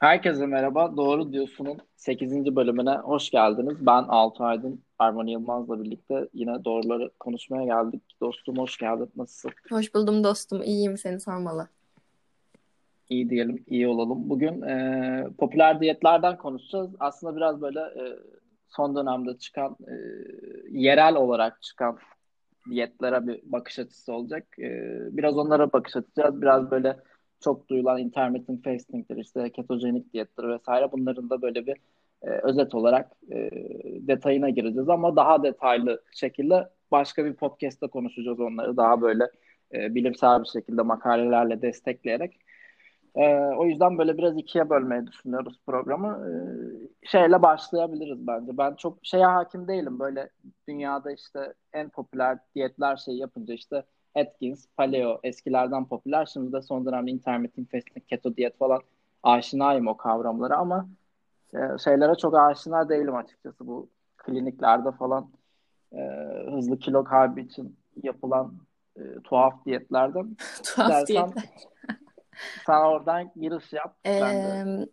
Herkese merhaba. Doğru Diyorsun'un 8. bölümüne hoş geldiniz. Ben Altı Aydın, Arman Yılmaz'la birlikte yine doğruları konuşmaya geldik. Dostum hoş geldin. Nasılsın? Hoş buldum dostum. İyiyim seni sormalı. İyi diyelim, iyi olalım. Bugün e, popüler diyetlerden konuşacağız. Aslında biraz böyle e, son dönemde çıkan, e, yerel olarak çıkan diyetlere bir bakış açısı olacak. E, biraz onlara bakış atacağız. Biraz böyle çok duyulan intermittent fasting'tir, işte ketojenik diyettir vesaire. Bunların da böyle bir e, özet olarak e, detayına gireceğiz ama daha detaylı şekilde başka bir podcast'ta konuşacağız onları. Daha böyle e, bilimsel bir şekilde makalelerle destekleyerek. E, o yüzden böyle biraz ikiye bölmeyi düşünüyoruz programı. E, şeyle başlayabiliriz bence. Ben çok şeye hakim değilim. Böyle dünyada işte en popüler diyetler şey yapınca işte Atkins, Paleo eskilerden popüler. Şimdi de son dönemde intermittent fasting, keto diyet falan aşinayım o kavramlara ama e, şeylere çok aşina değilim açıkçası bu kliniklerde falan e, hızlı kilo kaybı için yapılan e, tuhaf diyetlerden. tuhaf diyetler. sen oradan giriş yap. Ee, ben de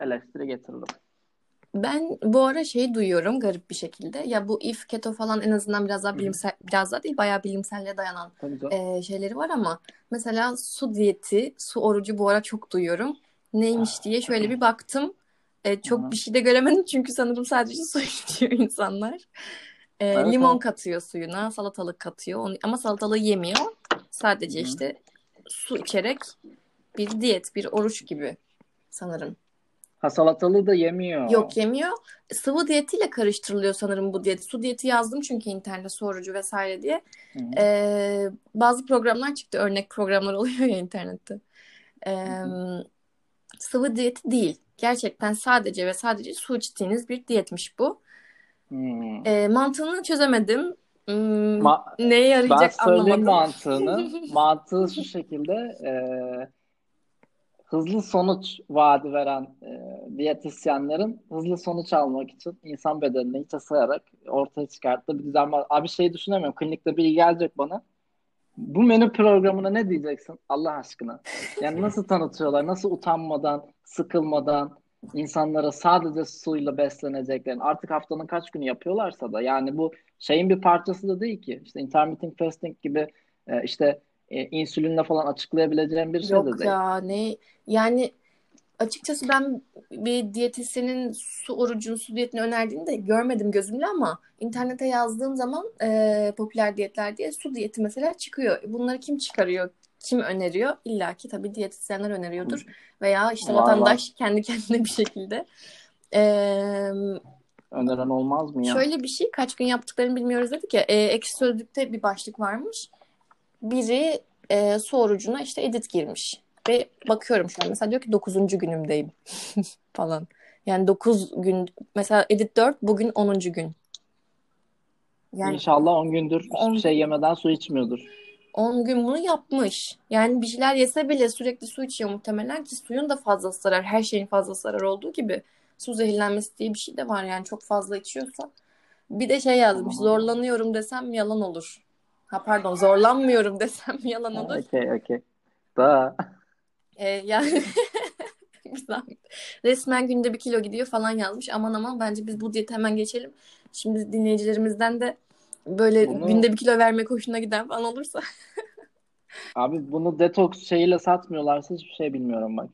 eleştiri getiririm. Ben bu ara şey duyuyorum garip bir şekilde. Ya bu if keto falan en azından biraz daha bilimsel biraz daha değil bayağı bilimselle dayanan e, şeyleri var ama mesela su diyeti, su orucu bu ara çok duyuyorum. Neymiş diye şöyle bir baktım. E, çok Hı-hı. bir şey de göremedim çünkü sanırım sadece su içiyor insanlar. E, evet, limon evet. katıyor suyuna, salatalık katıyor onu, ama salatalığı yemiyor. Sadece Hı-hı. işte su içerek bir diyet, bir oruç gibi sanırım. Ha salatalığı da yemiyor. Yok yemiyor. Sıvı diyetiyle karıştırılıyor sanırım bu diyet. Su diyeti yazdım çünkü internette sorucu vesaire diye. Ee, bazı programlar çıktı. Örnek programlar oluyor ya internette. Ee, sıvı diyeti değil. Gerçekten sadece ve sadece su içtiğiniz bir diyetmiş bu. Hmm. Ee, mantığını çözemedim. Hmm, Ma- neye yarayacak ben anlamadım. mantığını. Mantığı şu şekilde e, hızlı sonuç vaadi veren e, diyetisyenlerin hızlı sonuç almak için insan bedenini hiçe sayarak ortaya çıkarttığı bir düzen var. Abi şey düşünemiyorum. Klinikte biri gelecek bana. Bu menü programına ne diyeceksin Allah aşkına? Yani nasıl tanıtıyorlar? Nasıl utanmadan, sıkılmadan insanlara sadece suyla besleneceklerini artık haftanın kaç günü yapıyorlarsa da yani bu şeyin bir parçası da değil ki. İşte intermittent fasting gibi e, işte e, insülinle falan açıklayabileceğim bir şey Yok de değil. Yok ya ne yani açıkçası ben bir diyetisyenin su orucunu su diyetini önerdiğini de görmedim gözümle ama internete yazdığım zaman e, popüler diyetler diye su diyeti mesela çıkıyor. Bunları kim çıkarıyor? Kim öneriyor? İlla ki tabii diyetisyenler öneriyordur. Veya işte var, vatandaş kendi kendine bir şekilde. Ee, Öneren olmaz mı ya? Şöyle bir şey kaç gün yaptıklarını bilmiyoruz dedik ya. E, ekşi sözlükte bir başlık varmış biri e, su orucuna işte edit girmiş. Ve bakıyorum şu an mesela diyor ki 9. günümdeyim falan. Yani 9 gün mesela edit 4 bugün 10. gün. Yani, İnşallah 10 gündür hiçbir şey yemeden su içmiyordur. 10 gün bunu yapmış. Yani bir şeyler yese bile sürekli su içiyor muhtemelen ki suyun da fazla zarar. Her şeyin fazla zarar olduğu gibi su zehirlenmesi diye bir şey de var yani çok fazla içiyorsa. Bir de şey yazmış zorlanıyorum desem yalan olur. Ha pardon zorlanmıyorum desem yalan olur. Okey okey. Daha. Ee, yani Resmen günde bir kilo gidiyor falan yazmış. Aman aman bence biz bu diyeti hemen geçelim. Şimdi dinleyicilerimizden de böyle bunu... günde bir kilo vermek hoşuna giden falan olursa. Abi bunu detoks şeyiyle satmıyorlarsa hiçbir şey bilmiyorum bak.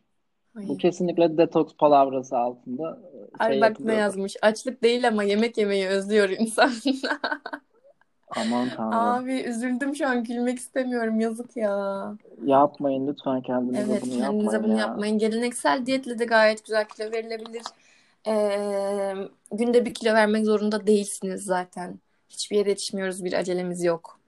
Ay. Bu kesinlikle detoks palavrası altında. Şey Ay bak ne yazmış. Açlık değil ama yemek yemeyi özlüyor insan. Aman tanrım. Abi üzüldüm şu an gülmek istemiyorum yazık ya. Yapmayın lütfen kendinize evet, bunu kendinize yapmayın. Evet bunu ya. yapmayın. Geleneksel diyetle de gayet güzel kilo verilebilir. Ee, günde bir kilo vermek zorunda değilsiniz zaten. Hiçbir yere yetişmiyoruz bir acelemiz yok.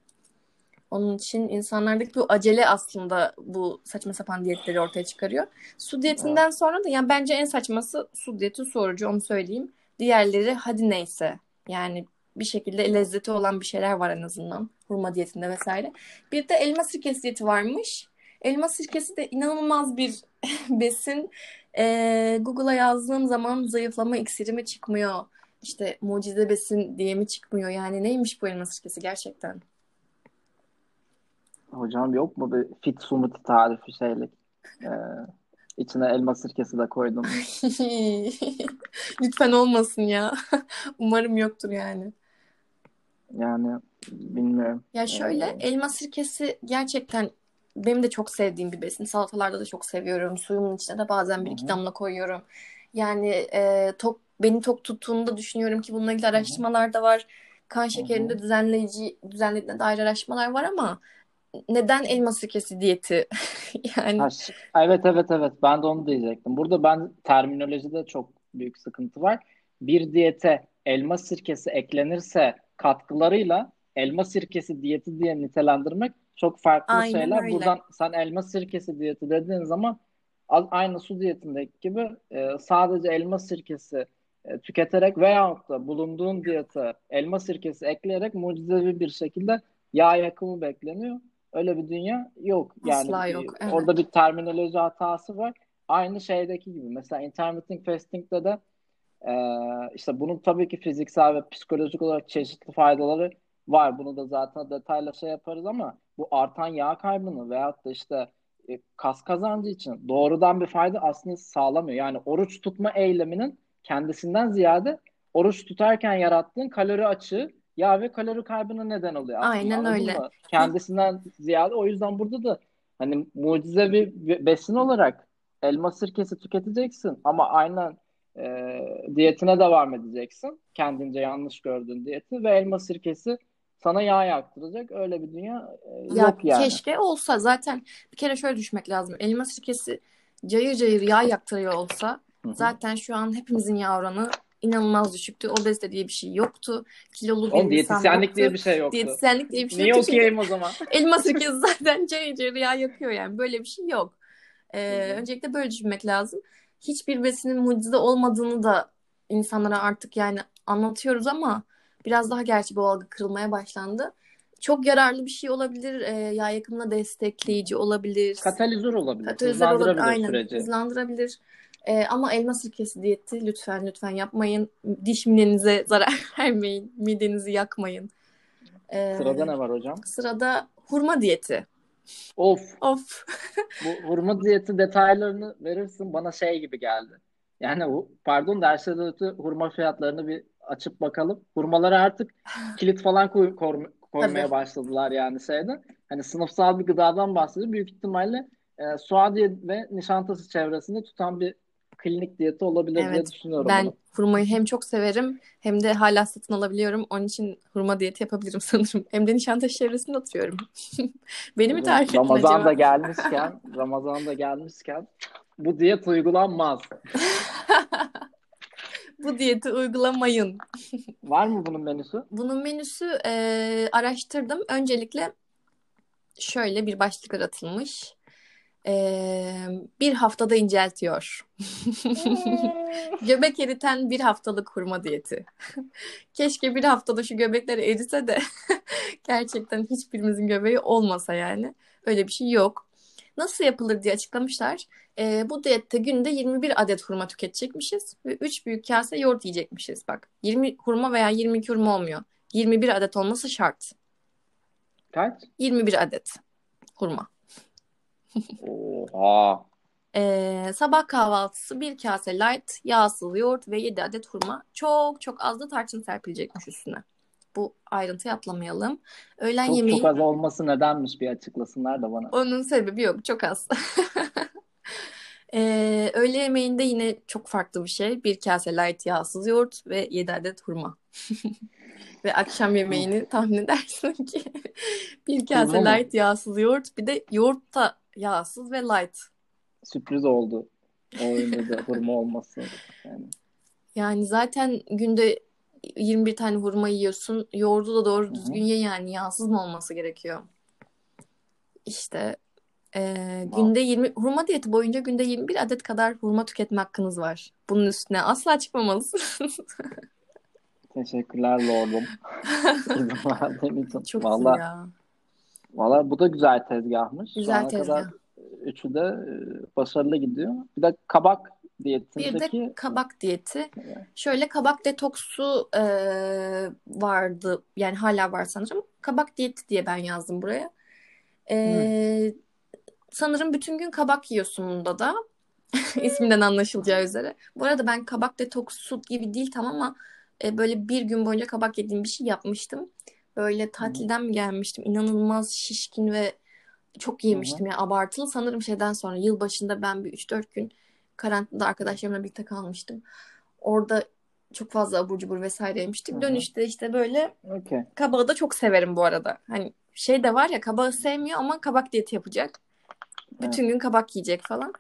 Onun için insanlardaki bu acele aslında bu saçma sapan diyetleri ortaya çıkarıyor. Su diyetinden evet. sonra da yani bence en saçması su diyeti su orucu onu söyleyeyim. Diğerleri hadi neyse. Yani bir şekilde lezzeti olan bir şeyler var en azından. Hurma diyetinde vesaire. Bir de elma sirkesi diyeti varmış. Elma sirkesi de inanılmaz bir besin. Ee, Google'a yazdığım zaman zayıflama iksiri mi çıkmıyor? İşte mucize besin diye mi çıkmıyor? Yani neymiş bu elma sirkesi gerçekten? Hocam yok mu bir fit smoothie tarifi şeylik? Ee, İçine elma sirkesi de koydum. Lütfen olmasın ya. Umarım yoktur yani. Yani bilmiyorum. Ya şöyle Ee, elma sirkesi gerçekten benim de çok sevdiğim bir besin. Salatalarda da çok seviyorum. Suyumun içine de bazen bir iki hı. damla koyuyorum. Yani e, tok beni tok tuttuğunu da düşünüyorum ki bununla ilgili araştırmalar da var. Kan şekerinde düzenleyici düzenlediğine dair araştırmalar var ama neden elma sirkesi diyeti? Yani Ha, evet evet evet ben de onu diyecektim. Burada ben terminolojide çok büyük sıkıntı var. Bir diyete elma sirkesi eklenirse katkılarıyla elma sirkesi diyeti diye nitelendirmek çok farklı aynen şeyler. öyle. Buradan sen elma sirkesi diyeti dediğin zaman aynı su diyetindeki gibi e, sadece elma sirkesi e, tüketerek veyahut da bulunduğun diyete elma sirkesi ekleyerek mucizevi bir şekilde yağ yakımı bekleniyor. Öyle bir dünya yok. Yani Asla yok. Evet. orada bir terminoloji hatası var. Aynı şeydeki gibi. Mesela intermittent fasting'de de e, işte bunun tabii ki fiziksel ve psikolojik olarak çeşitli faydaları var. Bunu da zaten detayla şey yaparız ama bu artan yağ kaybını veyahut da işte e, kas kazancı için doğrudan bir fayda aslında sağlamıyor. Yani oruç tutma eyleminin kendisinden ziyade oruç tutarken yarattığın kalori açığı yağ ve kalori kaybına neden oluyor aslında. Aynen öyle. mı? Kendisinden ziyade o yüzden burada da hani mucize bir besin olarak elma sirkesi tüketeceksin ama aynen e, diyetine devam edeceksin. Kendince yanlış gördüğün diyeti ve elma sirkesi sana yağ yaktıracak. Öyle bir dünya e, Ya yok yani. keşke olsa zaten bir kere şöyle düşmek lazım. Elma sirkesi cayır cayır yağ yaktırıyor olsa Hı hı. zaten şu an hepimizin yağ oranı inanılmaz düşüktü. Obezite diye bir şey yoktu. Kilolu bir Oğlum insan diyetisyenlik diye bir şey yoktu. Diyetisyenlik diye bir şey Niye yoktu çünkü okuyayım o zaman? elma sirkesi zaten cayır cayır yağ yakıyor yani. Böyle bir şey yok. Ee, öncelikle böyle düşünmek lazım. Hiçbir besinin mucize olmadığını da insanlara artık yani anlatıyoruz ama biraz daha gerçi bu algı kırılmaya başlandı. Çok yararlı bir şey olabilir. Ee, yağ yakımına destekleyici olabilir. Katalizör olabilir. Katalizör olabilir. Aynen. süreci. Hızlandırabilir. Ee, ama elma sirkesi diyeti lütfen lütfen yapmayın. Diş minenize zarar vermeyin. Midenizi yakmayın. Ee, Sırada ne var hocam? sırada hurma diyeti. Of. Of. Bu hurma diyeti detaylarını verirsin bana şey gibi geldi. Yani pardon derslerden öte hurma fiyatlarını bir açıp bakalım. Hurmalara artık kilit falan koy, koy- koymaya Tabii. başladılar yani şeyde. Hani sınıfsal bir gıdadan bahsediyor. Büyük ihtimalle e, Suadiye ve Nişantası çevresinde tutan bir klinik diyeti olabilir diye Evet. düşünüyorum Ben bunu. hurmayı hem çok severim hem de hala satın alabiliyorum. Onun için hurma diyeti yapabilirim sanırım. Hem de Nişantaşı çevresinde oturuyorum. Beni mi tarif ettin Ramazan acaba? da gelmişken, Ramazan da gelmişken bu diyet uygulanmaz. Bu diyeti uygulamayın. Var mı bunun menüsü? Bunun menüsü e, araştırdım. Öncelikle şöyle bir başlık aratılmış. E, bir haftada inceltiyor. Göbek eriten bir haftalık hurma diyeti. Keşke bir haftada şu göbekler erise de gerçekten hiçbirimizin göbeği olmasa yani. Öyle bir şey yok. Nasıl yapılır diye açıklamışlar. Ee, bu diyette günde 21 adet hurma tüketecekmişiz ve 3 büyük kase yoğurt yiyecekmişiz. Bak 20 hurma veya 22 hurma olmuyor. 21 adet olması şart. Kaç? 21 adet hurma. Oha. Ee, sabah kahvaltısı bir kase light, yağsız yoğurt ve 7 adet hurma. Çok çok az da tarçın serpilecekmiş üstüne. Bu ayrıntıyı atlamayalım. Öğlen Çok yemeği çok az olması nedenmiş bir açıklasınlar da bana. onun sebebi yok. Çok az. Ee, öğle yemeğinde yine çok farklı bir şey. Bir kase light yağsız yoğurt ve 7 adet hurma. Ve akşam yemeğini tahmin edersin ki bir kase light yağsız yoğurt bir de yoğurt da yağsız ve light. Sürpriz oldu. O oyunda da hurma olması. Yani. Yani zaten günde 21 tane hurma yiyorsun. Yoğurdu da doğru düzgün ye yani. Yağsız mı olması gerekiyor? İşte Wow. günde 20 hurma diyeti boyunca günde 21 adet kadar hurma tüketme hakkınız var. Bunun üstüne asla çıkmamalısınız. Teşekkürler lordum. Çok iyi Valla, ya. Valla bu da güzel tezgahmış. Şu Güzel ana tezgah. kadar üçü de e, başarılı gidiyor. Bir de kabak Bir de diyetindeki kabak diyeti. Şöyle kabak detoksu eee, vardı. Yani hala var sanırım. Kabak diyeti diye ben yazdım buraya. Eee, sanırım bütün gün kabak yiyorsun bunda da. isminden anlaşılacağı üzere. Bu arada ben kabak detoksu gibi değil tam ama e, böyle bir gün boyunca kabak yediğim bir şey yapmıştım. Böyle tatilden mi gelmiştim? İnanılmaz şişkin ve çok yemiştim ya abartılı. Sanırım şeyden sonra yılbaşında ben bir 3-4 gün karantinada arkadaşlarımla birlikte kalmıştım. Orada çok fazla abur cubur vesaire yemiştik. Dönüşte işte böyle Okey. kabağı da çok severim bu arada. Hani şey de var ya kabağı sevmiyor ama kabak diyeti yapacak. Bütün gün kabak yiyecek falan.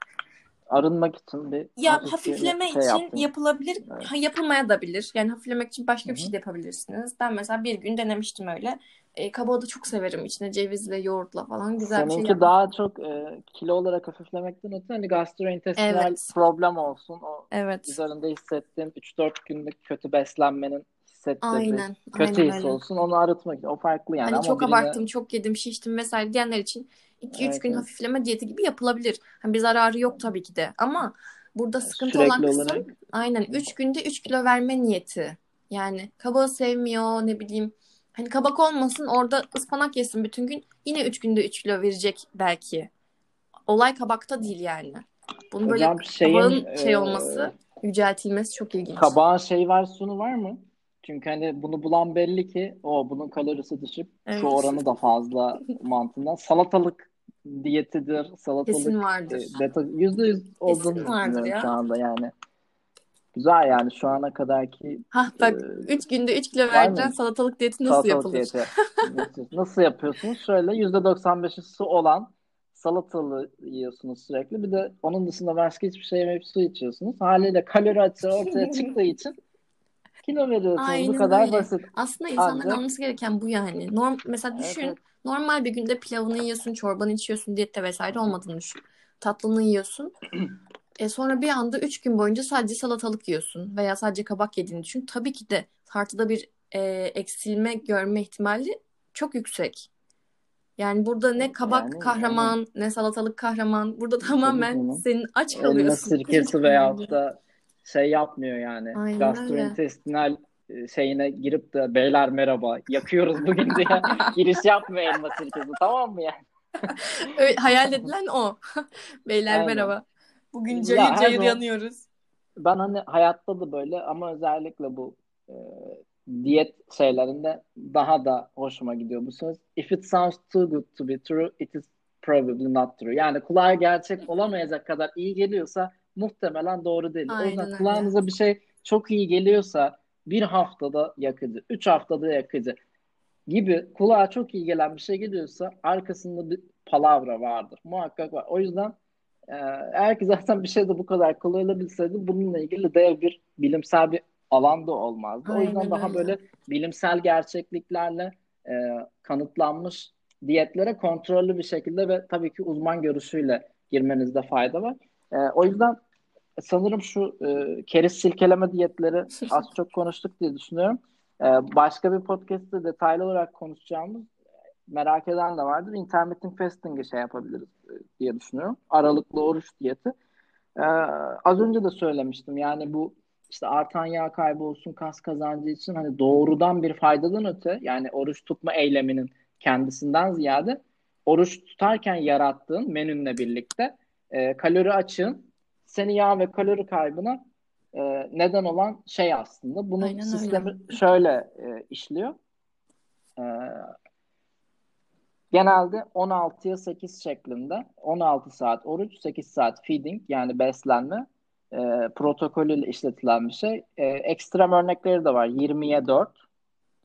Arınmak için bir Ya hafif bir hafifleme şey için yaptın. yapılabilir. Evet. Ha, yapılmaya da bilir. Yani hafiflemek için başka bir Hı şey de yapabilirsiniz. Ben mesela bir gün denemiştim öyle. E, kabağı da çok severim. İçine cevizle, yoğurtla falan güzel bir şey Seninki yaptım. daha çok e, kilo olarak hafiflemekten öte hani gastrointestinal Evet. problem olsun. O Evet. üzerinde hissettiğin 3-4 günlük kötü beslenmenin hissettirdiği Aynen. kötü Aynen his öyle. olsun. Onu arıtmak. O farklı yani Hani ama çok birine abarttım, çok yedim, şiştim vesaire diyenler için 2-3 evet, gün evet. hafifleme diyeti gibi yapılabilir. Hani bir zararı yok tabii ki de. Ama burada sıkıntı olan sürekli kısım olarak aynen 3 günde 3 kilo verme niyeti. Yani kabağı sevmiyor ne bileyim. Hani kabak olmasın orada ıspanak yesin bütün gün. Yine 3 günde 3 kilo verecek belki. Olay kabakta değil yani. Bunun böyle hocam şeyin kabağın şey e, olması, yüceltilmesi çok ilginç. kabağın şey versiyonu var mı? Çünkü hani bunu bulan belli ki o bunun kalorisi düşük. Şu Evet. oranı da fazla mantığından. Salatalık diyetidir. Kesin Salatalık e, vardır. beta yüzde yüz olduğunu Kesin düşünüyorum şu ya. anda yani. Güzel yani şu ana kadarki Hah e, bak 3 günde 3 kilo mı? salatalık diyeti nasıl Salatalık yapılır? diyeti. Nasıl, yapıyorsunuz? Şöyle %95'i su olan salatalı yiyorsunuz sürekli. Bir de onun dışında başka hiçbir şey yemeyip su içiyorsunuz. Haliyle kalori açığı ortaya çıktığı için kilo veriyorsunuz. Bu Aynen kadar öyle. basit. Aslında insanların Ancak anlaması gereken bu yani. Norm, mesela düşün evet. normal bir günde pilavını yiyorsun, çorbanı içiyorsun, diyette vesaire olmadığını düşün. Tatlını yiyorsun. E sonra bir anda 3 gün boyunca sadece salatalık yiyorsun veya sadece kabak yediğini düşün. Tabii ki de tartıda bir e, eksilme görme ihtimali çok yüksek. Yani burada ne kabak Yani yani kahraman ne salatalık kahraman. Burada tamamen senin aç kalıyorsun sirkesi çok veyahut önemli. da şey yapmıyor yani. Aynen öyle. Gastrointestinal e, şeyine girip de beyler merhaba yakıyoruz bugün diye giriş yapmıyor elma sirkesi tamam mı yani? Öyle, hayal edilen o. Beyler Aynen. merhaba. Bugün Ya cayır her cayır zaman yanıyoruz. ben hani hayatta da böyle ama özellikle bu e, diyet şeylerinde daha da hoşuma gidiyor bu söz. If it sounds too good to be true, it is probably not true. Yani kulağa gerçek olamayacak kadar iyi geliyorsa muhtemelen doğru değil. O yüzden Aynen öyle. kulağınıza bir şey çok iyi geliyorsa bir haftada yakıcı, üç haftada yakıcı gibi kulağa çok iyi gelen bir şey geliyorsa arkasında bir palavra vardır. Muhakkak var. O yüzden e, eğer ki zaten bir şey de bu kadar kolay olabilseydi bununla ilgili dev bir bilimsel bir alan da olmazdı. O yüzden Aynen daha öyle. böyle bilimsel gerçekliklerle e, kanıtlanmış diyetlere kontrollü bir şekilde ve tabii ki uzman görüşüyle girmenizde fayda var. E, o yüzden sanırım şu e, keriz silkeleme diyetleri az çok konuştuk diye düşünüyorum. E, başka bir podcast'te detaylı olarak konuşacağımız merak eden de vardır. Intermittent fasting'i şey yapabiliriz e, diye düşünüyorum. Aralıklı oruç diyeti. E, az önce de söylemiştim. Yani bu işte artan yağ kaybı olsun kas kazancı için hani doğrudan bir faydadan öte yani oruç tutma eyleminin kendisinden ziyade oruç tutarken yarattığın menünle birlikte e, kalori açığın seni yağ ve kalori kaybına e, neden olan şey aslında. Bunun Aynen öyle. sistemi şöyle e, işliyor. E, genelde 16'ya 8 şeklinde 16 saat oruç, 8 saat feeding yani beslenme e, protokolüyle işletilen bir şey. E, ekstrem örnekleri de var. 20'ye 4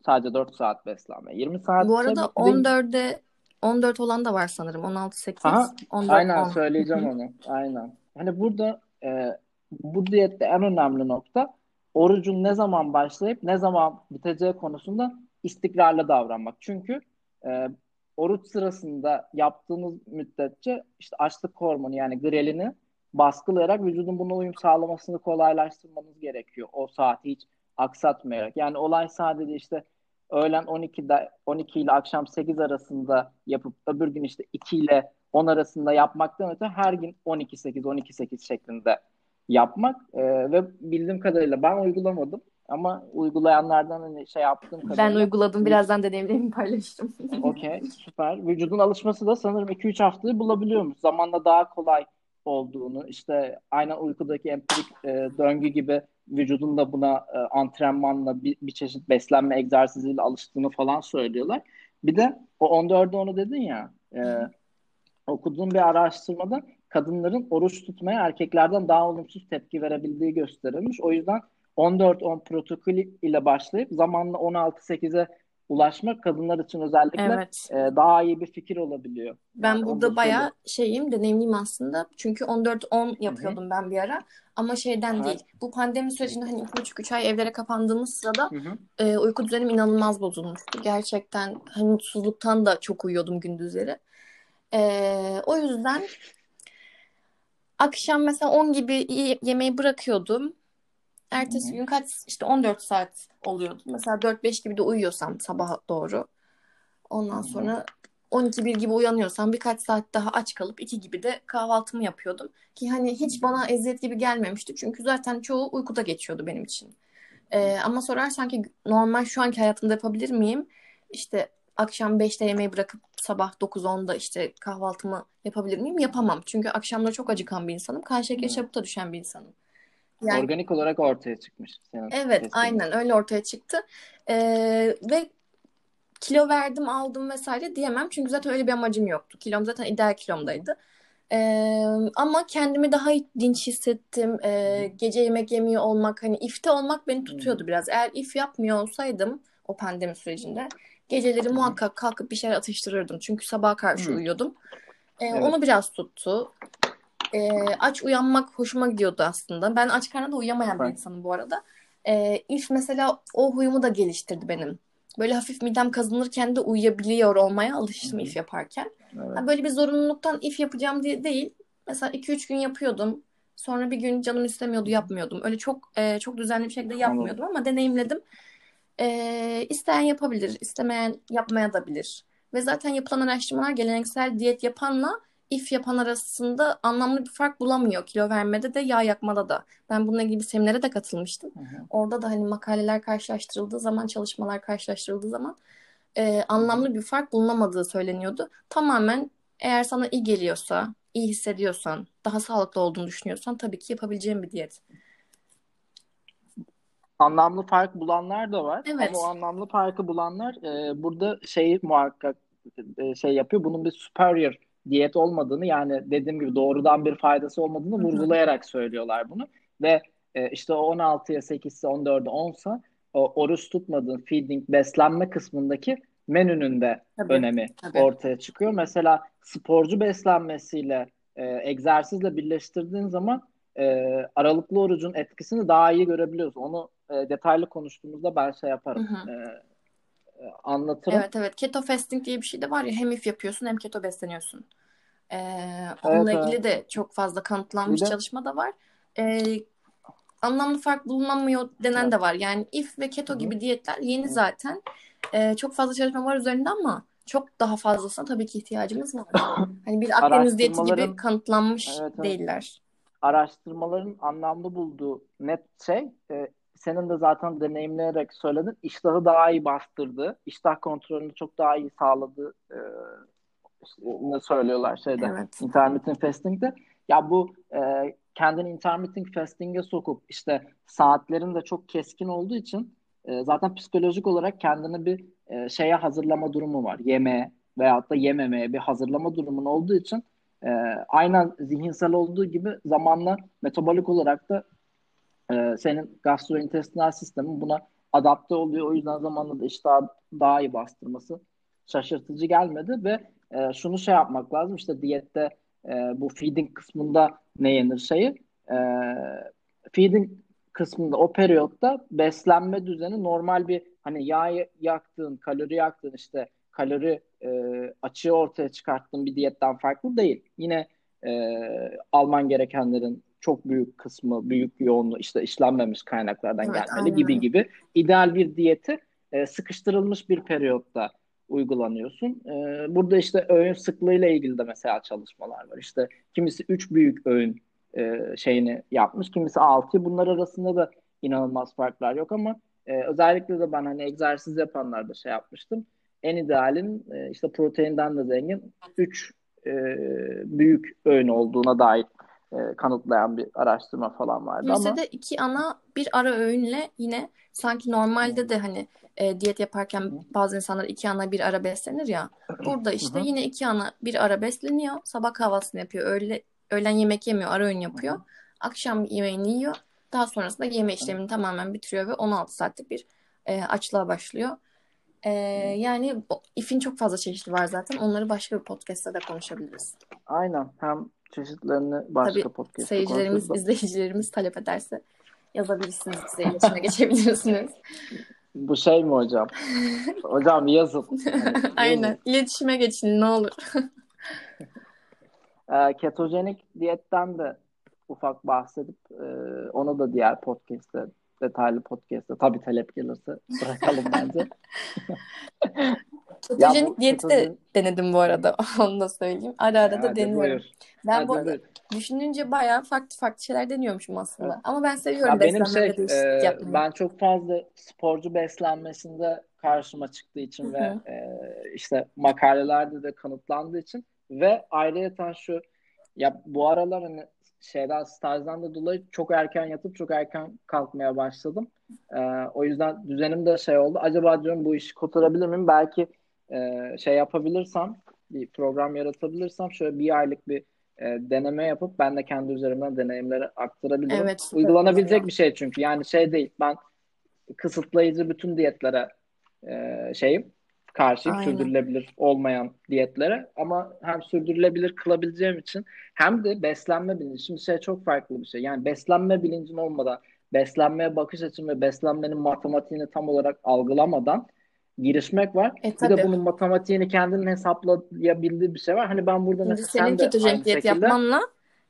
sadece 4 saat beslenme. 20 saat Bu arada bir de 14'e 14 olan da var sanırım. 16 8, Aha, 14 aynen 10. söyleyeceğim onu. Aynen. Hani burada e, bu diyette en önemli nokta orucun ne zaman başlayıp ne zaman biteceği konusunda istikrarlı davranmak. Çünkü e, oruç sırasında yaptığınız müddetçe işte açlık hormonu yani grelini baskılayarak vücudun buna uyum sağlamasını kolaylaştırmanız gerekiyor. O saati hiç aksatmayarak. Yani olay sadece işte öğlen 12'de 12 ile akşam 8 arasında yapıp öbür gün işte 2 ile 10 arasında yapmaktan öte her gün 12-8 12-8 şeklinde yapmak Ee, ve bildiğim kadarıyla ben uygulamadım ama uygulayanlardan hani şey yaptığım Ben kadarıyla uyguladım. vüc- Birazdan deneyimlerimi paylaşırım. okey süper. Vücudun alışması da sanırım 2-3 haftayı bulabiliyormuş. Zamanla daha kolay olduğunu işte aynen uykudaki empirik e, döngü gibi vücudun da buna e, antrenmanla bir, bir çeşit beslenme egzersiziyle alıştığını falan söylüyorlar. Bir de o 14'ü onu dedin ya e, okuduğum bir araştırmada kadınların oruç tutmaya erkeklerden daha olumsuz tepki verebildiği gösterilmiş. O yüzden 14-10 protokolü ile başlayıp zamanla 16-8'e ulaşmak kadınlar için özellikle evet. e, daha iyi bir fikir olabiliyor. Ben yani burada bayağı söyleyeyim. şeyim, deneyimliyim aslında. Çünkü 14-10 yapıyordum Hı-hı. ben bir ara. Ama şeyden evet. değil. Bu pandemi sürecinde hani 2,5-3 ay evlere kapandığımız sırada e, uyku düzenim inanılmaz bozulmuştu. Gerçekten hani mutsuzluktan da çok uyuyordum gündüzleri. E, o yüzden akşam mesela 10 gibi yemeği bırakıyordum. Ertesi gün kaç işte 14 saat oluyordu. Mesela 4-5 gibi de uyuyorsam sabah doğru. Ondan sonra 12-1 gibi uyanıyorsam birkaç saat daha aç kalıp 2 gibi de kahvaltımı yapıyordum. Ki hani hiç bana eziyet gibi gelmemişti. Çünkü zaten çoğu uykuda geçiyordu benim için. Ee, ama sorarsan ki normal şu anki hayatımda yapabilir miyim? İşte akşam 5'te yemeği bırakıp sabah 9-10'da işte kahvaltımı yapabilir miyim? Yapamam. Çünkü akşamları çok acıkan bir insanım. Kan şekeri çabukta düşen bir insanım. Yani, Organik olarak ortaya çıkmış. Senin evet kesin. aynen öyle ortaya çıktı. Ee, ve kilo verdim aldım vesaire diyemem. Çünkü zaten öyle bir amacım yoktu. Kilom zaten ideal kilomdaydı. Ee, ama kendimi daha dinç hissettim. Ee, gece yemek yemiyor olmak, hani ifte olmak beni tutuyordu biraz. Eğer if yapmıyor olsaydım o pandemi sürecinde geceleri muhakkak kalkıp bir şeyler atıştırırdım. Çünkü sabaha karşı uyuyordum. Ee, evet. Onu biraz tuttu e, aç uyanmak hoşuma gidiyordu aslında. Ben aç karnında uyuyamayan bir insanım bu arada. E, if mesela o huyumu da geliştirdi benim. Böyle hafif midem kazınırken de uyuyabiliyor olmaya alıştım Hı-hı. if yaparken. Evet. Yani böyle bir zorunluluktan if yapacağım diye değil. Mesela 2-3 gün yapıyordum. Sonra bir gün canım istemiyordu yapmıyordum. Öyle çok e, çok düzenli bir şekilde yapmıyordum ama deneyimledim. E, isteyen yapabilir, istemeyen yapmaya da bilir. Ve zaten yapılan araştırmalar geleneksel diyet yapanla if yapan arasında anlamlı bir fark bulamıyor kilo vermede de yağ yakmada da. Ben bununla ilgili bir seminere de katılmıştım. Hı hı. Orada da hani makaleler karşılaştırıldığı zaman, çalışmalar karşılaştırıldığı zaman e, anlamlı bir fark bulunamadığı söyleniyordu. Tamamen eğer sana iyi geliyorsa, iyi hissediyorsan, daha sağlıklı olduğunu düşünüyorsan tabii ki yapabileceğin bir diyet. Anlamlı fark bulanlar da var. Evet. Ama o anlamlı farkı bulanlar e, burada şeyi muhakkak e, şey yapıyor. Bunun bir superior diyet olmadığını yani dediğim gibi doğrudan bir faydası olmadığını Hı-hı. vurgulayarak söylüyorlar bunu. Ve e, işte o 16'ya 8'se 14'e 10'sa o oruç tutmadığın feeding beslenme kısmındaki menünün de tabii, önemi tabii. ortaya çıkıyor. Mesela sporcu beslenmesiyle e, egzersizle birleştirdiğin zaman e, aralıklı orucun etkisini daha iyi görebiliyorsun. Onu e, detaylı konuştuğumuzda ben şey yaparım. Hı hı. E, anlatırım. Evet evet. Keto fasting diye bir şey de var ya hem if yapıyorsun hem keto besleniyorsun. Ee, onunla evet, ilgili evet. de çok fazla kanıtlanmış de... çalışma da var. Ee, anlamlı fark bulunamıyor denen evet. de var. Yani if ve keto Hı-hı. gibi diyetler yeni Hı-hı. zaten. Ee, çok fazla çalışma var üzerinde ama çok daha fazlasına tabii ki ihtiyacımız var. hani bir Akdeniz diyeti gibi kanıtlanmış evet, evet. değiller. Araştırmaların anlamlı bulduğu net şey e, senin de zaten deneyimleyerek söyledin. İştahı daha iyi bastırdı. İştah kontrolünü çok daha iyi sağladı. E, işte, ne söylüyorlar şeyde evet. intermittent fasting'de. Ya bu e, kendini intermittent fasting'e sokup işte saatlerin de çok keskin olduğu için e, zaten psikolojik olarak kendini bir e, şeye hazırlama durumu var. Yemeğe veyahut da yememeye bir hazırlama durumun olduğu için e, aynen zihinsel olduğu gibi zamanla metabolik olarak da e, senin gastrointestinal sistemin buna adapte oluyor. O yüzden zamanla da işte daha, daha iyi bastırması şaşırtıcı gelmedi ve e, şunu şey yapmak lazım işte diyette e, bu feeding kısmında ne yenir şeyi e, feeding kısmında o periyotta beslenme düzeni normal bir hani yağ yaktığın, kalori yaktığın işte kalori e, açığı ortaya çıkarttığın bir diyetten farklı değil. Yine e, alman gerekenlerin çok büyük kısmı, büyük yoğunluğu işte işlenmemiş kaynaklardan evet, gelmeli aynen. gibi gibi. ideal bir diyeti e, sıkıştırılmış bir periyotta uygulanıyorsun. E, burada işte öğün sıklığıyla ilgili de mesela çalışmalar var. İşte kimisi 3 büyük öğün e, şeyini yapmış, kimisi 6. Bunlar arasında da inanılmaz farklar yok ama e, özellikle de ben hani egzersiz yapanlarda şey yapmıştım. En idealin e, işte proteinden de zengin 3 e, büyük öğün olduğuna dair e, kanıtlayan bir araştırma falan vardı Bizde ama de iki ana bir ara öğünle yine sanki normalde de hani e, diyet yaparken bazı insanlar iki ana bir ara beslenir ya. Burada işte yine iki ana bir ara besleniyor. Sabah kahvaltısını yapıyor. Öğle, öğlen yemek yemiyor. Ara öğün yapıyor. Akşam yemeğini yiyor. Daha sonrasında yeme işlemini tamamen bitiriyor ve 16 saatlik bir e, açlığa başlıyor. E, yani ifin çok fazla çeşidi var zaten. Onları başka bir podcast'ta da konuşabiliriz. aynen hem çeşitlerini başka Tabii podcast'ta seyircilerimiz, konuşuruz. izleyicilerimiz talep ederse yazabilirsiniz. Bize iletişime geçebilirsiniz. Bu şey mi hocam? Hocam yazın. Aynen. İletişime geçin ne olur. Ee, ketojenik diyetten de ufak bahsedip e, onu da diğer podcast'te detaylı podcast'te tabii talep gelirse bırakalım bence. Ketojenik diyeti de ketojen- denedim bu arada. Onu da söyleyeyim. Ara ara da Hadi deniyorum. buyur. Ben bu arada düşününce bayağı farklı farklı şeyler deniyormuşum aslında. Evet. Ama ben seviyorum Ya benim şey e, yapmayı. ben çok fazla sporcu beslenmesinde karşıma çıktığı için Hı ve e, işte makalelerde de kanıtlandığı için ve ayrıyeten şu ya bu aralar hani şeyden stajdan da dolayı çok erken yatıp çok erken kalkmaya başladım. E, o yüzden düzenim de şey oldu. Acaba diyorum bu işi kotarabilir miyim? Belki e, şey yapabilirsem bir program yaratabilirsem şöyle bir aylık bir e, deneme yapıp ben de kendi üzerimden deneyimleri aktarabilirim. Evet, süper Uygulanabilecek bir şey çünkü. Yani şey değil. Ben kısıtlayıcı bütün diyetlere e, şeyim. Aynen. Sürdürülebilir olmayan diyetlere. Ama hem sürdürülebilir kılabileceğim için hem de beslenme bilinci. Şimdi şey çok farklı bir şey. Yani beslenme bilincin olmadan beslenmeye bakış açın ve beslenmenin matematiğini tam olarak algılamadan girişmek var. E Bir tabii. de bunun matematiğini kendinin hesaplayabildiği bir şey var. Hani ben burada mesela senin diyet şekilde yapmanla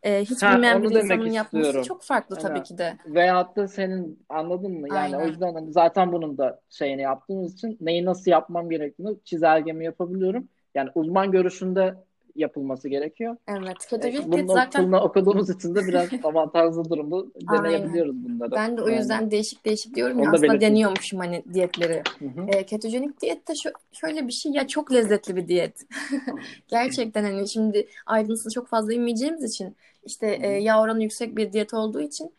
e, hiç Ha, bilmeyen bir insanın yapması istiyorum. çok farklı tabii Aynen. ki de. Veyahut da senin anladın mı? Yani o Aynen. yüzden hani zaten bunun da şeyini yaptığımız için neyi nasıl yapmam gerektiğini çizelgemi yapabiliyorum. Yani uzman görüşünde yapılması gerekiyor. Evet. E, Ketojenik bunun zaten okulunu okuduğumuz için de biraz avantajlı durumda aynen. deneyebiliyoruz bunları. Ben de o Yani yüzden değişik değişik diyorum ya onu da aslında deniyormuşum hani diyetleri. Hı hı. E, ketojenik diyet de şö- şöyle bir şey ya çok lezzetli bir diyet. Gerçekten hani şimdi ayrıntısına çok fazla inmeyeceğimiz için işte Hı e, yağ oranı yüksek bir diyet olduğu için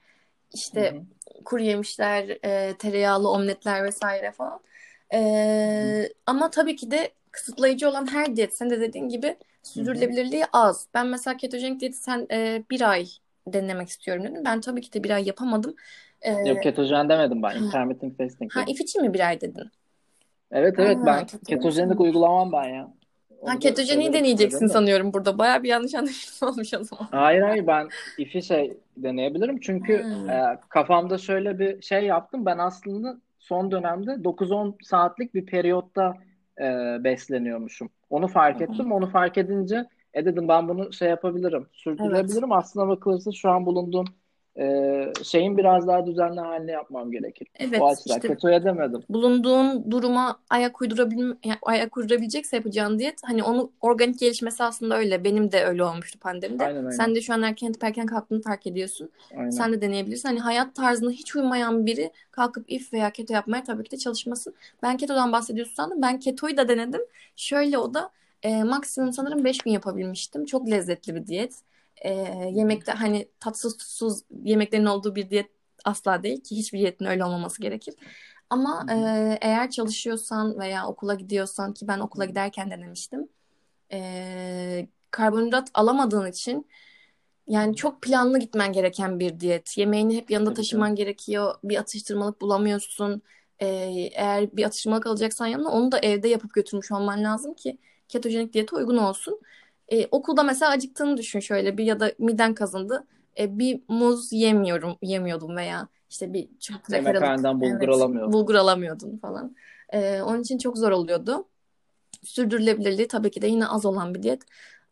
işte hı. kuru yemişler, e, tereyağlı omletler vesaire falan. Hı hı. E, ama tabii ki de kısıtlayıcı olan her diyet sen de dediğin gibi sürdürülebilirliği az. Ben mesela ketojenik diyeti sen e, bir ay denemek istiyorum dedim. Ben tabii ki de bir ay yapamadım. E, Yok ketojen demedim ben. ha, Intermittent fasting ha if için mi bir ay dedin? Evet evet Ha, ben ketojenik ketojenik uygulamam ben ya. Ha Onu ketojeniği söylerim deneyeceksin de. sanıyorum burada. Baya bir yanlış anlaşılma olmuş o zaman. Hayır hayır ben ifi şey deneyebilirim. Çünkü Ha. e, kafamda şöyle bir şey yaptım. Ben aslında son dönemde 9-10 saatlik bir periyotta e, besleniyormuşum. Onu fark ettim. Onu fark edince e dedim ben bunu şey yapabilirim, Evet. sürdürebilirim. Aslına bakılırsa şu an bulunduğum e, şeyin biraz daha düzenli haline yapmam gerekir. Evet O açıdan işte ketoya demedim. bulunduğun duruma ayak uydurabil yani ayak uydurabilecekse yapacağın diyet hani onu organik gelişmesi aslında öyle. Benim de öyle olmuştu pandemide. Aynen aynen. Sen de şu an erken erken kalktığını fark ediyorsun. Aynen. Sen de deneyebilirsin. Hani hayat tarzına hiç uymayan biri kalkıp if veya keto yapmaya tabii ki de çalışmasın. Ben ketodan bahsediyorsun sandım. Ben ketoyu da denedim. Şöyle o da e, maksimum sanırım 5 gün yapabilmiştim. Çok lezzetli bir diyet. E, yemekte hani tatsız tutsuz yemeklerin olduğu bir diyet asla değil ki hiçbir diyetin öyle olmaması gerekir. Ama e, eğer çalışıyorsan veya okula gidiyorsan ki ben okula giderken denemiştim. E, karbonhidrat alamadığın için yani çok planlı gitmen gereken bir diyet. Yemeğini hep yanında taşıman gerekiyor. Bir atıştırmalık bulamıyorsun. E, eğer bir atıştırmalık alacaksan yanına onu da evde yapıp götürmüş olman lazım ki ketojenik diyete uygun olsun. E, okulda mesela acıktığını düşün şöyle bir ya da miden kazındı. E, bir muz yemiyorum, yemiyordum veya işte bir alıp Yemekhaneden bulgur evet alamıyorsun. bulgur alamıyordun falan. E, onun için çok zor oluyordu. Sürdürülebilirliği tabii ki de yine az olan bir diyet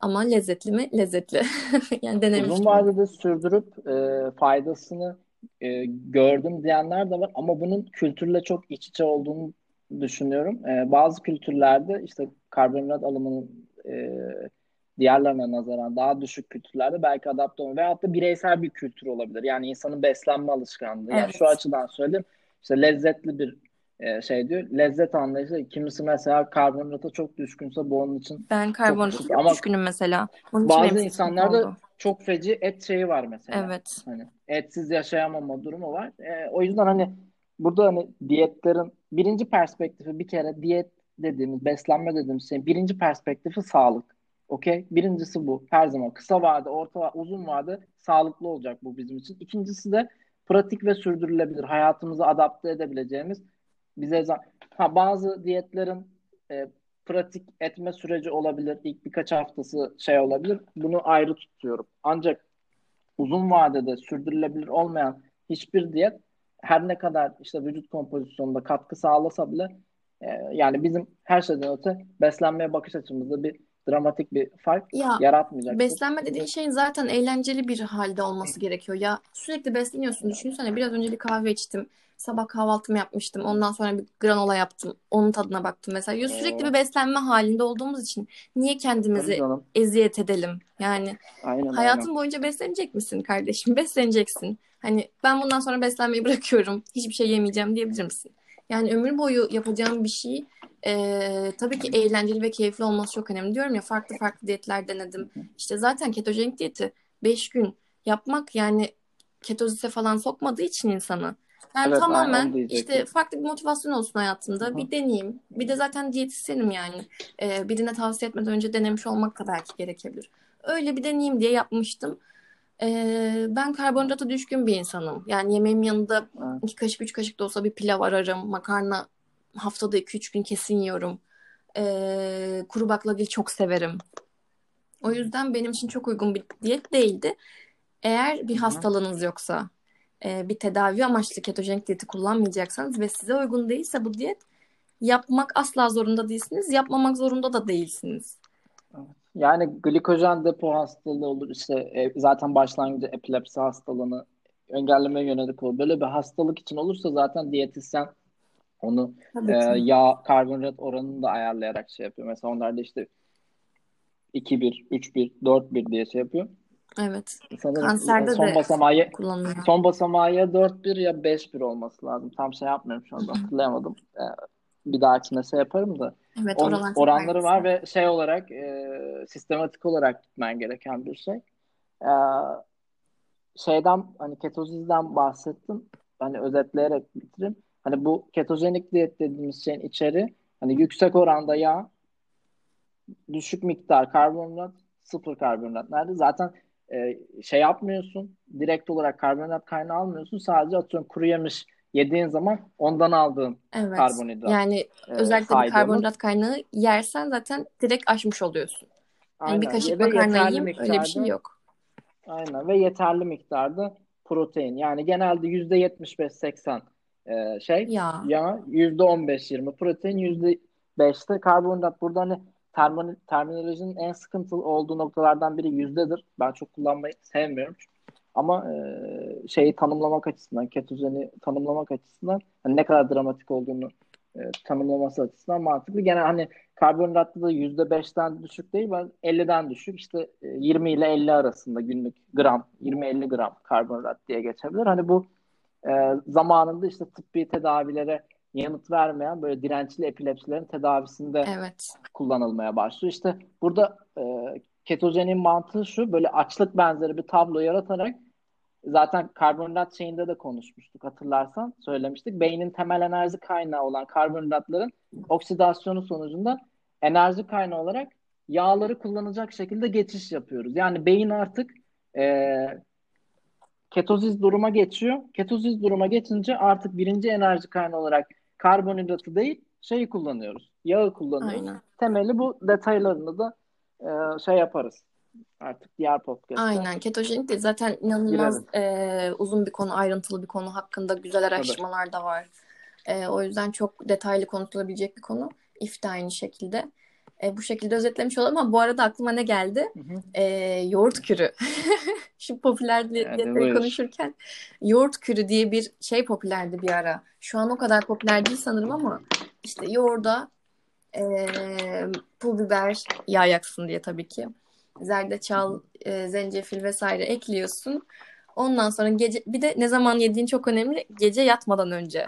ama lezzetli mi? Lezzetli. Yani Uzun denemiştim. vadede sürdürüp e, faydasını e, gördüm diyenler de var ama bunun kültürle çok iç içe olduğunu düşünüyorum. E, bazı kültürlerde işte karbonhidrat alımının e, diğerlerine nazaran daha düşük kültürlerde belki adapte olma veyahut da bireysel bir kültür olabilir. Yani insanın beslenme alışkanlığı. Yani şu Evet. açıdan söyleyeyim işte lezzetli bir e, şey diyor. Lezzet anlayışı kimisi mesela karbonhidrata çok düşkünse bu onun için Ben çok karbonhidrata çok ama düşkünüm mesela. Onun bazı için sıkıntı insanlar da oldu. çok feci et şeyi var mesela. Evet. Hani etsiz yaşayamama durumu var. E, o yüzden hani burada hani diyetlerin birinci perspektifi bir kere diyet dediğimiz, beslenme dediğimiz şey birinci perspektifi sağlık. Okey? Birincisi bu. Her zaman kısa vade, orta uzun vade sağlıklı olacak bu bizim için. İkincisi de pratik ve sürdürülebilir. Hayatımıza adapte edebileceğimiz bize ha, bazı diyetlerin e, pratik etme süreci olabilir. İlk birkaç haftası şey olabilir. Bunu ayrı tutuyorum. Ancak uzun vadede sürdürülebilir olmayan hiçbir diyet her ne kadar işte vücut kompozisyonunda katkı sağlasa bile e, yani bizim her şeyden öte beslenmeye bakış açımızda bir dramatik bir fark ya, yaratmayacak. Beslenme dediğin şeyin zaten eğlenceli bir halde olması gerekiyor. Ya sürekli besleniyorsun. Düşünsene biraz önce bir kahve içtim. Sabah kahvaltımı yapmıştım. Ondan sonra bir granola yaptım. Onun tadına baktım mesela. Ya sürekli bir beslenme halinde olduğumuz için niye kendimizi eziyet edelim? Yani aynen, hayatın aynen. boyunca beslenecek misin kardeşim? Besleneceksin. Hani ben bundan sonra beslenmeyi bırakıyorum. Hiçbir şey yemeyeceğim diyebilir misin? Yani ömür boyu yapacağım bir şey e, tabii ki eğlenceli ve keyifli olması çok önemli. Diyorum ya farklı farklı diyetler denedim. İşte zaten ketojenik diyeti 5 gün yapmak yani ketozise falan sokmadığı için insanı. Yani evet, tamamen işte farklı bir motivasyon olsun hayatımda. Hı-hı. Bir deneyeyim. Bir de zaten diyetisyenim yani. Ee, birine tavsiye etmeden önce denemiş olmak da belki gerekebilir. Öyle bir deneyeyim diye yapmıştım. Ee, ben karbonhidrata düşkün bir insanım. Yani yemeğim yanında evet. iki kaşık üç kaşık da olsa bir pilav ararım. Makarna haftada iki üç gün kesin yiyorum. Ee, kuru baklagil çok severim. O yüzden benim için çok uygun bir diyet değildi. Eğer bir hastalığınız yoksa, e, bir tedavi amaçlı ketojenik diyeti kullanmayacaksanız ve size uygun değilse bu diyet yapmak asla zorunda değilsiniz. Yapmamak zorunda da değilsiniz. Yani glikojen depo hastalığı olur işte e, zaten başlangıcı epilepsi hastalığını engellemeye yönelik olur. Böyle bir hastalık için olursa zaten diyetisyen onu e, yağ karbonhidrat oranını da ayarlayarak şey yapıyor. Mesela onlar da işte 2-1, 3-1, 4-1 diye şey yapıyor. Evet. Sanırım Kanserde son de basamağı, kullanılıyor. Son basamağı ya 4-1 ya 5-1 olması lazım. Tam şey yapmıyorum şu anda hatırlayamadım. Ee, bir dahakine şey yaparım da. Evet, On, oranları var ve şey olarak e, sistematik olarak gitmen gereken bir şey. Ee, şeyden hani ketozizden bahsettim. Hani özetleyerek bitireyim. Hani bu ketojenik diyet dediğimiz şeyin içeri hani yüksek oranda yağ, düşük miktar karbonhidrat, sıfır karbonhidrat. Nerede? Zaten e, şey yapmıyorsun. Direkt olarak karbonhidrat kaynağı almıyorsun. Sadece atıyorum kuru yemiş yediğin zaman ondan aldığın evet. karbonhidrat. Yani e, özellikle bir karbonhidrat kaynağı yersen zaten direkt aşmış oluyorsun. Yani Aynen. bir kaşık makarna yiyeyim miktarda, öyle bir şey yok. Aynen ve yeterli miktarda protein. Yani genelde %75-80 e, şey ya. yağ, %15-20 protein, %5'te karbonhidrat. Burada hani termin, terminolojinin en sıkıntılı olduğu noktalardan biri yüzdedir. Ben çok kullanmayı sevmiyorum. Ama e, şeyi tanımlamak açısından, ketozeni tanımlamak açısından hani ne kadar dramatik olduğunu e, tanımlaması açısından mantıklı. Gene hani karbonhidratta da yüzde beşten düşük değil, ben 50'den düşük. İşte e, 20 ile 50 arasında günlük gram, 20-50 gram karbonhidrat diye geçebilir. Hani bu e, zamanında işte tıbbi tedavilere yanıt vermeyen böyle dirençli epilepsilerin tedavisinde evet. kullanılmaya başlıyor. İşte burada e, ketojenin mantığı şu böyle açlık benzeri bir tablo yaratarak zaten karbonhidrat şeyinde de konuşmuştuk hatırlarsan söylemiştik. Beynin temel enerji kaynağı olan karbonhidratların oksidasyonu sonucunda enerji kaynağı olarak yağları kullanacak şekilde geçiş yapıyoruz. Yani beyin artık e, ketozis duruma geçiyor. Ketozis duruma geçince artık birinci enerji kaynağı olarak karbonhidratı değil şeyi kullanıyoruz. Yağı kullanıyoruz. Aynen. Temeli bu detaylarını da e, şey yaparız. Artık diğer podcast'ta. Aynen. Ketojenik de zaten inanılmaz e, uzun bir konu, ayrıntılı bir konu. Hakkında güzel araştırmalar Tabii. da var. E, o yüzden çok detaylı konuşulabilecek bir konu. İF de aynı şekilde. E, bu şekilde özetlemiş olalım ama bu arada aklıma ne geldi? Hı hı. E, yoğurt kürü. Şu popüler diyetleri konuşurken yoğurt kürü diye bir şey popülerdi bir ara. Şu an o kadar popüler değil sanırım ama işte yoğurda e, pul biber yağ yaksın diye tabii ki. Zerdeçal, e, zencefil vesaire ekliyorsun. Ondan sonra gece bir de ne zaman yediğin çok önemli. Gece yatmadan önce.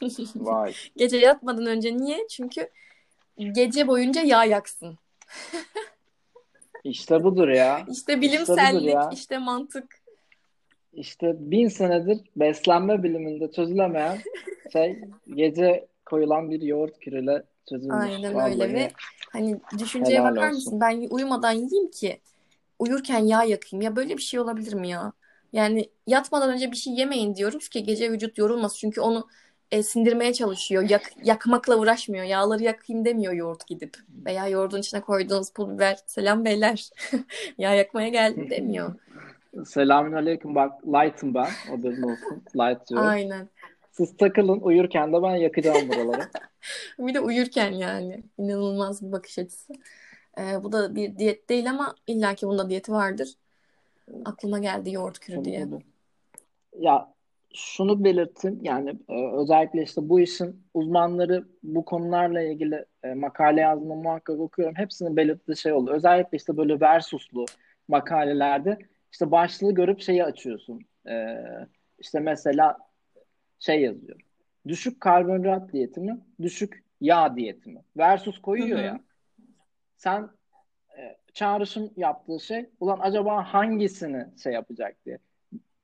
Vay. gece yatmadan önce niye? Çünkü gece boyunca yağ yaksın. İşte budur ya. İşte bilimsellik, işte, işte mantık. İşte bin senedir beslenme biliminde çözülemeyen şey gece koyulan bir yoğurt kürüyle çözülmüş. Aynen Vallahi öyle ve hani düşünceye bakar olsun. mısın? Ben uyumadan yiyeyim ki uyurken yağ yakayım. Ya böyle bir şey olabilir mi ya? Yani yatmadan önce bir şey yemeyin diyoruz ki gece vücut yorulmasın. Çünkü onu e, sindirmeye çalışıyor. Yak, yakmakla uğraşmıyor. Yağları yakayım demiyor yoğurt gidip. Veya yoğurdun içine koyduğunuz pul biber selam beyler. Yağ yakmaya geldim demiyor. Selamün aleyküm bak light'ım ben. O benim olsun. Light diyor. Aynen. Siz takılın uyurken de ben yakacağım buraları. bir de uyurken yani. inanılmaz bir bakış açısı. Ee, bu da bir diyet değil ama illaki bunda diyeti vardır. Aklıma geldi yoğurt kürü diye. Ya şunu belirttim yani e, özellikle işte bu işin uzmanları bu konularla ilgili e, makale yazdığında muhakkak okuyorum. Hepsinin belirttiği şey oldu. Özellikle işte böyle versuslu makalelerde işte başlığı görüp şeyi açıyorsun. E, işte mesela şey yazıyor. Düşük karbonhidrat diyeti mi? Düşük yağ diyeti mi? Versus koyuyor Hı-hı. ya. Sen e, çağrışım yaptığı şey ulan acaba hangisini şey yapacak diye.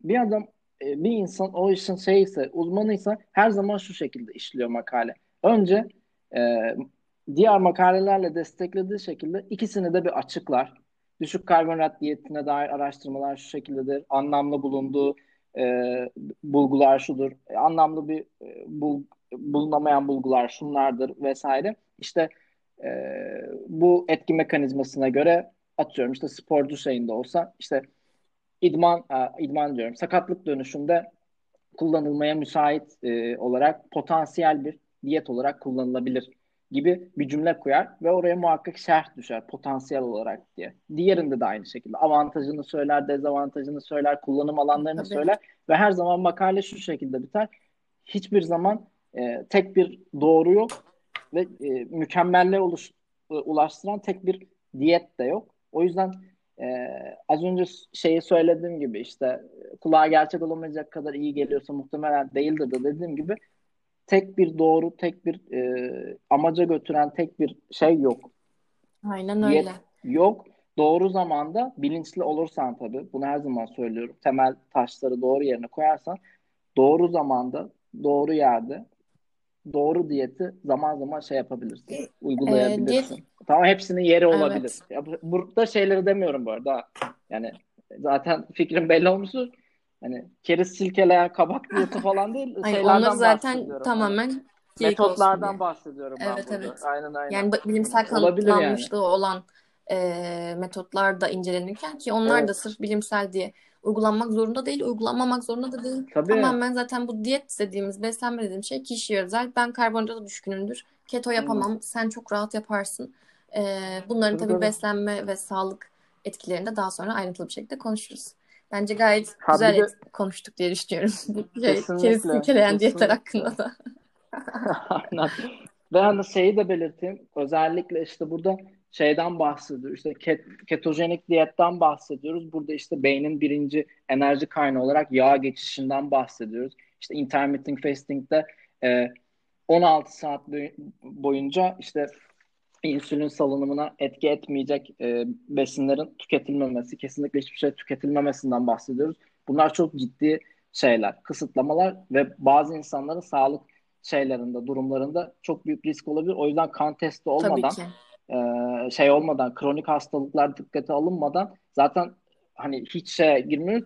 Bir adam e, bir insan o işin şeyse uzmanıysa her zaman şu şekilde işliyor makale. Önce e, diğer makalelerle desteklediği şekilde ikisini de bir açıklar. Düşük karbonhidrat diyetine dair araştırmalar şu şekildedir. Anlamlı bulunduğu e, bulgular şudur. E, anlamlı bir e, bul, bulunamayan bulgular şunlardır vesaire. İşte e, bu etki mekanizmasına göre atıyorum işte sporcu şeyinde olsa işte idman e, idman diyorum sakatlık dönüşünde kullanılmaya müsait e, olarak potansiyel bir diyet olarak kullanılabilir gibi bir cümle koyar ve oraya muhakkak şerh düşer potansiyel olarak diye. Diğerinde de aynı şekilde avantajını söyler, dezavantajını söyler, kullanım alanlarını Tabii. söyler ve her zaman makale şu şekilde biter. Hiçbir zaman e, tek bir doğru yok ve e, mükemmelle oluş, e, ulaştıran tek bir diyet de yok. O yüzden e, az önce şeyi söylediğim gibi işte kulağa gerçek olamayacak kadar iyi geliyorsa muhtemelen değildir de dediğim gibi tek bir doğru, tek bir e, amaca götüren tek bir şey yok. Aynen öyle. Diyet yok. Doğru zamanda bilinçli olursan tabii, bunu her zaman söylüyorum. Temel taşları doğru yerine koyarsan doğru zamanda, doğru yerde doğru diyeti zaman zaman şey yapabilirsin. E, uygulayabilirsin. E, diyet... Tamam hepsinin yeri olabilir. Evet. Ya, burada şeyleri demiyorum bu arada. Yani zaten fikrim belli olmuştur. Hani keriz silkeleyen kabak diyeti falan değil. Hayır, onlar zaten tamamen yani. metotlardan bahsediyorum evet, ben burada. Evet. Aynen aynen. Yani bilimsel kanıtlanmışlığı yani. olan e, metotlar da incelenirken ki onlar evet. da sırf bilimsel diye uygulanmak zorunda değil, uygulanmamak zorunda da değil. Tabii. Tamamen zaten bu diyet dediğimiz, beslenme dediğim şey kişiye özel. Ben karbonhidrata düşkünümdür. Keto yapamam. Hmm. Sen çok rahat yaparsın. Ee, bunların tabii, tabii beslenme ve sağlık etkilerini de daha sonra ayrıntılı bir şekilde konuşuruz. Bence gayet ha, güzel de... konuştuk diye düşünüyorum. şey, keriz silkeleyen diyetler hakkında da. Aynen. Ve hani şeyi de belirteyim. Özellikle işte burada şeyden bahsediyor. İşte ket, ketojenik diyetten bahsediyoruz. Burada işte beynin birinci enerji kaynağı olarak yağ geçişinden bahsediyoruz. İşte intermittent fasting'de e, 16 saat boyunca işte insülin salınımına etki etmeyecek e, besinlerin tüketilmemesi, kesinlikle hiçbir şey tüketilmemesinden bahsediyoruz. Bunlar çok ciddi şeyler, kısıtlamalar ve bazı insanların sağlık şeylerinde, durumlarında çok büyük risk olabilir. O yüzden kan testi olmadan e, şey olmadan, kronik hastalıklar dikkate alınmadan zaten hani hiç şeye girmiyor.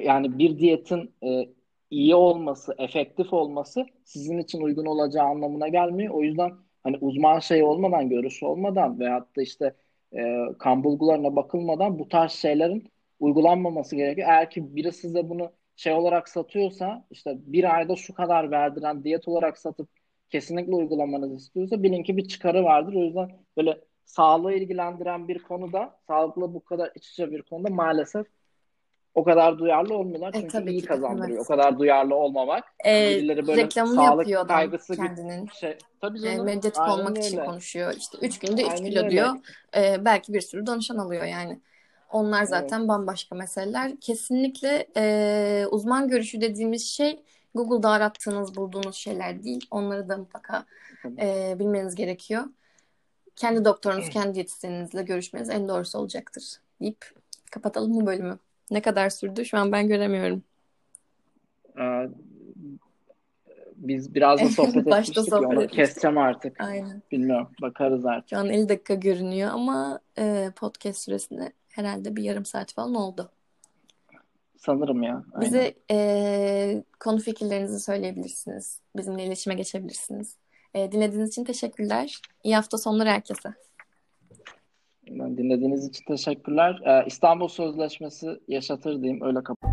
Yani bir diyetin e, iyi olması, efektif olması sizin için uygun olacağı anlamına gelmiyor. O yüzden hani uzman şey olmadan, görüşü olmadan veyahut da işte e, kan bulgularına bakılmadan bu tarz şeylerin uygulanmaması gerekiyor. Eğer ki biri size bunu şey olarak satıyorsa işte bir ayda şu kadar verdiren diyet olarak satıp kesinlikle uygulamanızı istiyorsa bilin ki bir çıkarı vardır. O yüzden böyle sağlığı ilgilendiren bir konuda, sağlıklı bu kadar iç içe bir konuda maalesef o kadar duyarlı olmuyorlar. E, çünkü e, iyi kazandırıyor. Evet. O kadar duyarlı olmamak. E, Birileri böyle reklamını sağlık yapıyor kaygısı kendinin. Şey, tabii e, canım. E, medyatik olmak öyle. için konuşuyor. İşte 3 günde 3 kilo öyle. diyor. E, belki bir sürü danışan alıyor yani. Onlar zaten evet. bambaşka meseleler. Kesinlikle e, uzman görüşü dediğimiz şey Google'da arattığınız, bulduğunuz şeyler değil. Onları da mutlaka e, bilmeniz gerekiyor. kendi doktorunuz, kendi diyetisyeninizle görüşmeniz en doğrusu olacaktır deyip kapatalım mı bölümü? Ne kadar sürdü? Şu an ben göremiyorum. Ee, biz biraz da sohbet etmiştik sohbet ya onu etmiştik. keseceğim artık. Aynen. Bilmiyorum. Bakarız artık. Şu an 50 dakika görünüyor ama e, podcast süresinde herhalde bir yarım saat falan oldu. Sanırım ya. Aynen. Bize e, konu fikirlerinizi söyleyebilirsiniz. Bizimle iletişime geçebilirsiniz. E, dinlediğiniz için teşekkürler. İyi hafta sonları herkese. Dinlediğiniz için teşekkürler. Ee, İstanbul Sözleşmesi yaşatır diyeyim. Öyle kapat.